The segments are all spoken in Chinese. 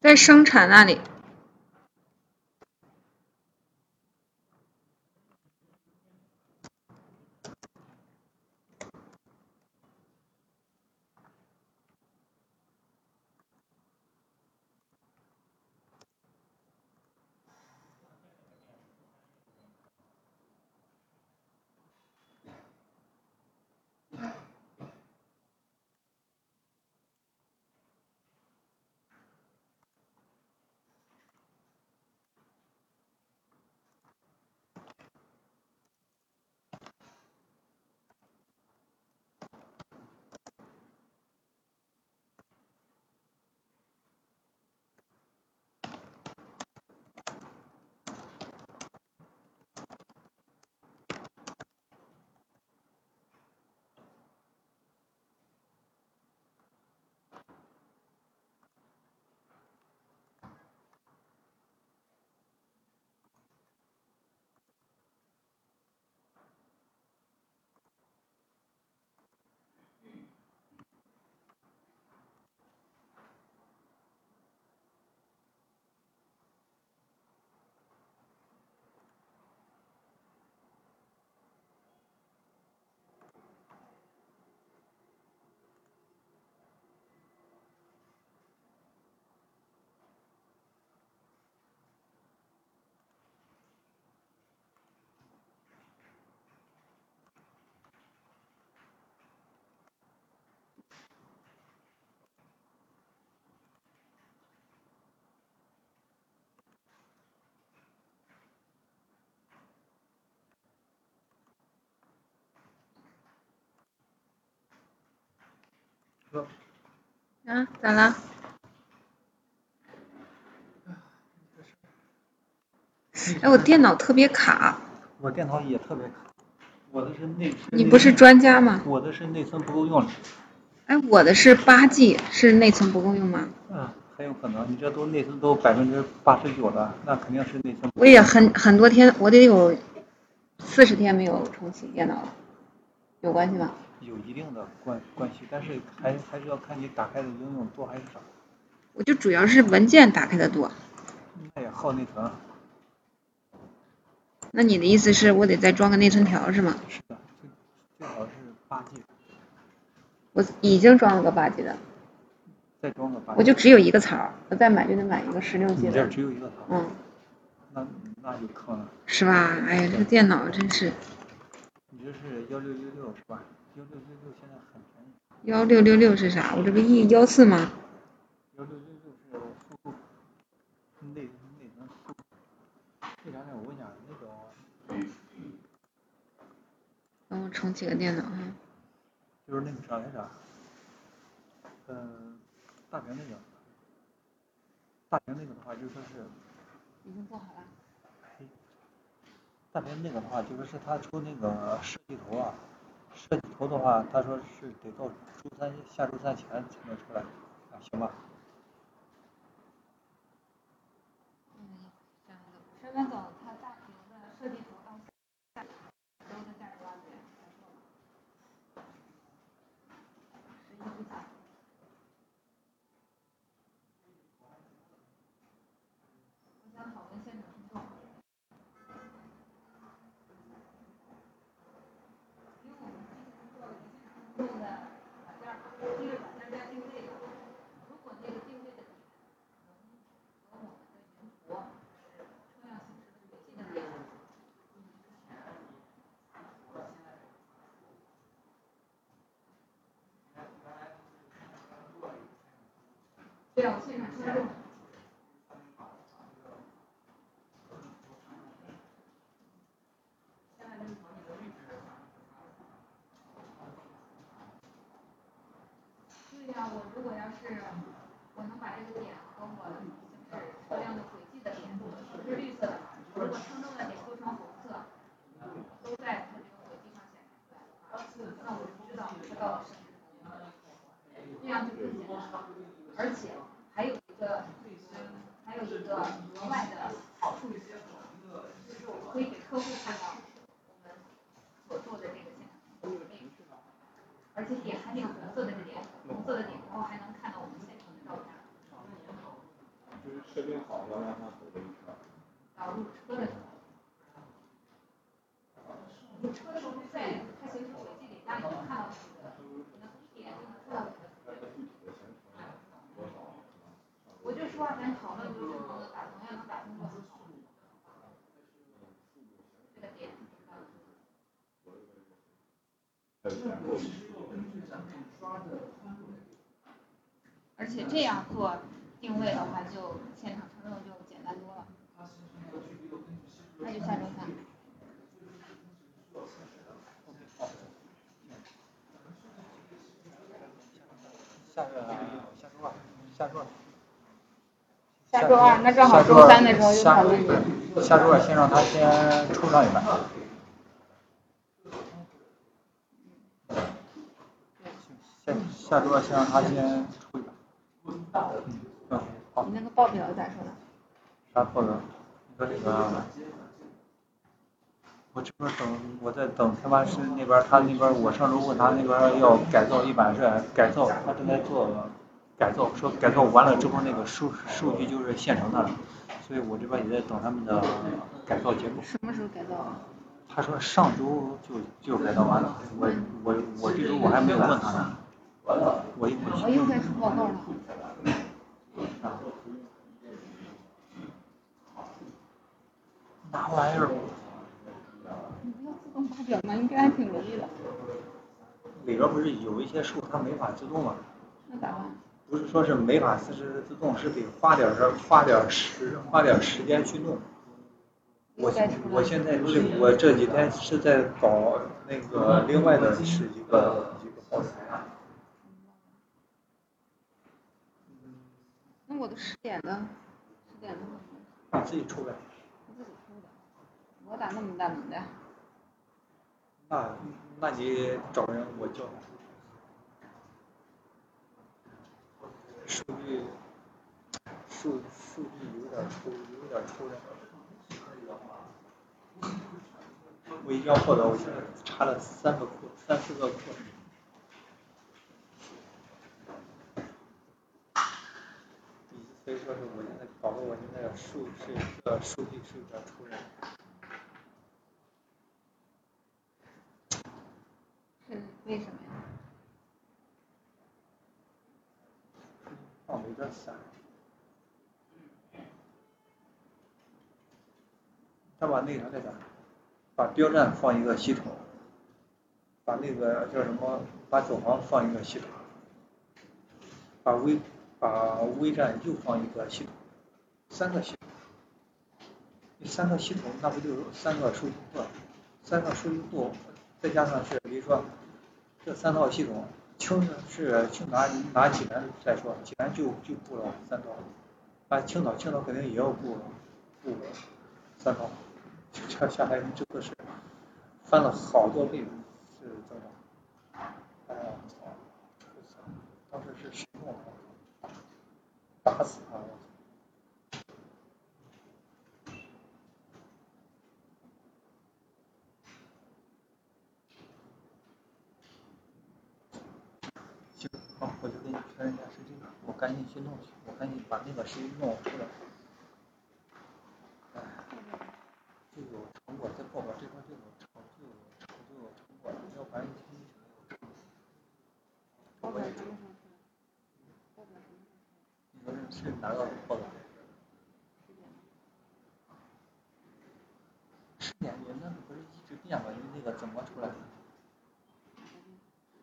在生产那里。说，啊，咋了？哎，我电脑特别卡。我电脑也特别卡，我的是内。你不是专家吗？我的是内存不够用了。哎，我的是八 G，是内存不够用吗？嗯，很有可能。你这都内存都百分之八十九了，那肯定是内存。我也很很多天，我得有四十天没有重启电脑了，有关系吗？有一定的关关系，但是还还是要看你打开的应用多还是少。我就主要是文件打开的多。那也耗内存。那你的意思是我得再装个内存条是吗？是的，最最好是八 G。我已经装了个八 G 的。再装个八。我就只有一个槽，我再买就得买一个十六 G 的。你这只有一个槽。嗯。那那就坑了。是吧？哎呀，这个电脑真是。你这是幺六六六是吧？幺六六六现在很便宜。幺六六六是啥？我这不一幺四吗？幺六六六是负内内存负。为啥呢？我问一下那个。帮我重启个电脑哈。就是那个啥来着？嗯，大屏那个。大屏那个的话，就说是。已经做好了。大屏那个的话，就说是他出那个设计图啊。设计图的话，他说是得到周三下周三前才能出来，啊，行吧？嗯，这样子。十分钟，现场工作。因为我们之前做了一个现场工作的软件嘛，这个软件叫定位的。如果那个定位的点能和我们的云图是抽样形式的轨迹的连接。对啊，我现场。对呀，我如果要是我能把这个点和我行驶车辆的轨迹的点是绿色的，如果称重的点构成红色，都在它这个轨迹上显示出来的话，那我就知道车到了摄氏风量，这样就更简单了。而且还有一个额外的好处是什么？就是我们可以给客户看到我们所做的这个现场。而且点开那个红色的点，红色的点，然后还能看到我们现场的照片。导入车的时候。入车的时候在它行驶轨迹里，那你能看到那个你的点就能知道哪个我就说咱讨论就是能打通要能打通就很好。这个点而且这样做定位的话，就现场承受就简单多了。那就下周三。下个下周二下周二下周二那正好周三的时候就讨论下周二先让他先抽上一半。下下周二先让他先好。你那个报表咋说的？啥报表？你说那个。我这边等我在等开发师那边，他那边我上周问他那边要改造一版是改造，他正在做改造，说改造完了之后那个数数据就是现成的了，所以我这边也在等他们的改造结果。什么时候改造啊？他说上周就就改造完了，我我我这周我还没有问他呢。我一会我又该出报告了。那玩意儿。你不要自动发表吗？应该还挺容易的。里边不是有一些树它没法自动吗？那咋办？不是说是没法自自自动，是得花点儿花点儿时花点儿时间去弄。我我现在这我这几天是在搞那个另外的是一个一个耗材。那我的十点呢？十点呢？你自己出呗。我自己出的。我咋那么大能耐？那那你找人我叫他。数据数数据有点抽有点抽人。我一定要获得，我现在查了三个库三四个库。所以说是我现在搞得我现在数是呃数据是有点抽象。是为什么呀？放的有点散。他把那啥在哪？把标站放一个系统，把那个叫什么？把导航放一个系统，把微把微站又放一个系统，三个系统。你三个系统那不就三个数据库？三个数据库再加上是比如说这三套系统，青是青拿拿济南再说，济南就就布了三套，啊青岛青岛肯定也要布布三套。这下来真的是翻了好多倍，是增长。哎呀，我操！当时是谁弄的？打死他！行，好，我就给你确认一下时间，我赶紧去弄去，我赶紧把那个谁弄出来。就有成果再报表这块就有成就有成就有成果，要不然一天一天没有成果。报表什么时候出？报表什么时候出？你说是是哪个报表？十点你那个不是一直变吗？你那个怎么出来的？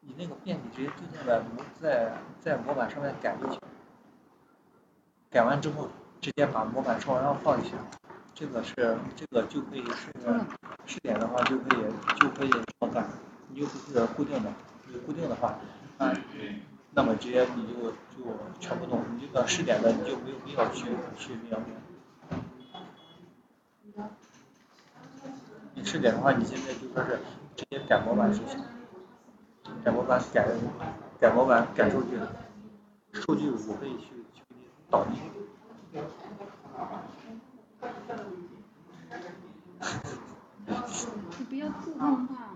你那个变你直接对应的模在在模板上面改就行。改完之后直接把模板朝上放就行。这个是这个就可以是试点的话就可以就可以这么干，你就不是固定的，你固定的话，啊，那么直接你就就全部弄，你这个试点的你就没有必要去去那样。你试点的话，你现在就说是直接改模板就行，改模板改改模板改数据，数据我可以去去给你导进去。你不要自动化。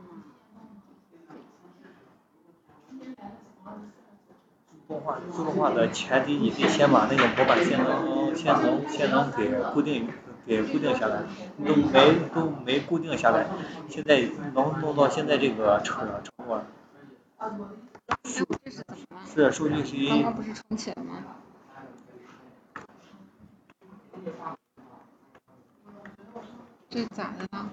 自动化自动化的前提，你得先把那个模板先能先能先能给固定给固定下来，都没都没固定下来，现在能弄到现在这个成成果。是怎么了？是数据是一刚刚不是重启了吗？这咋的了？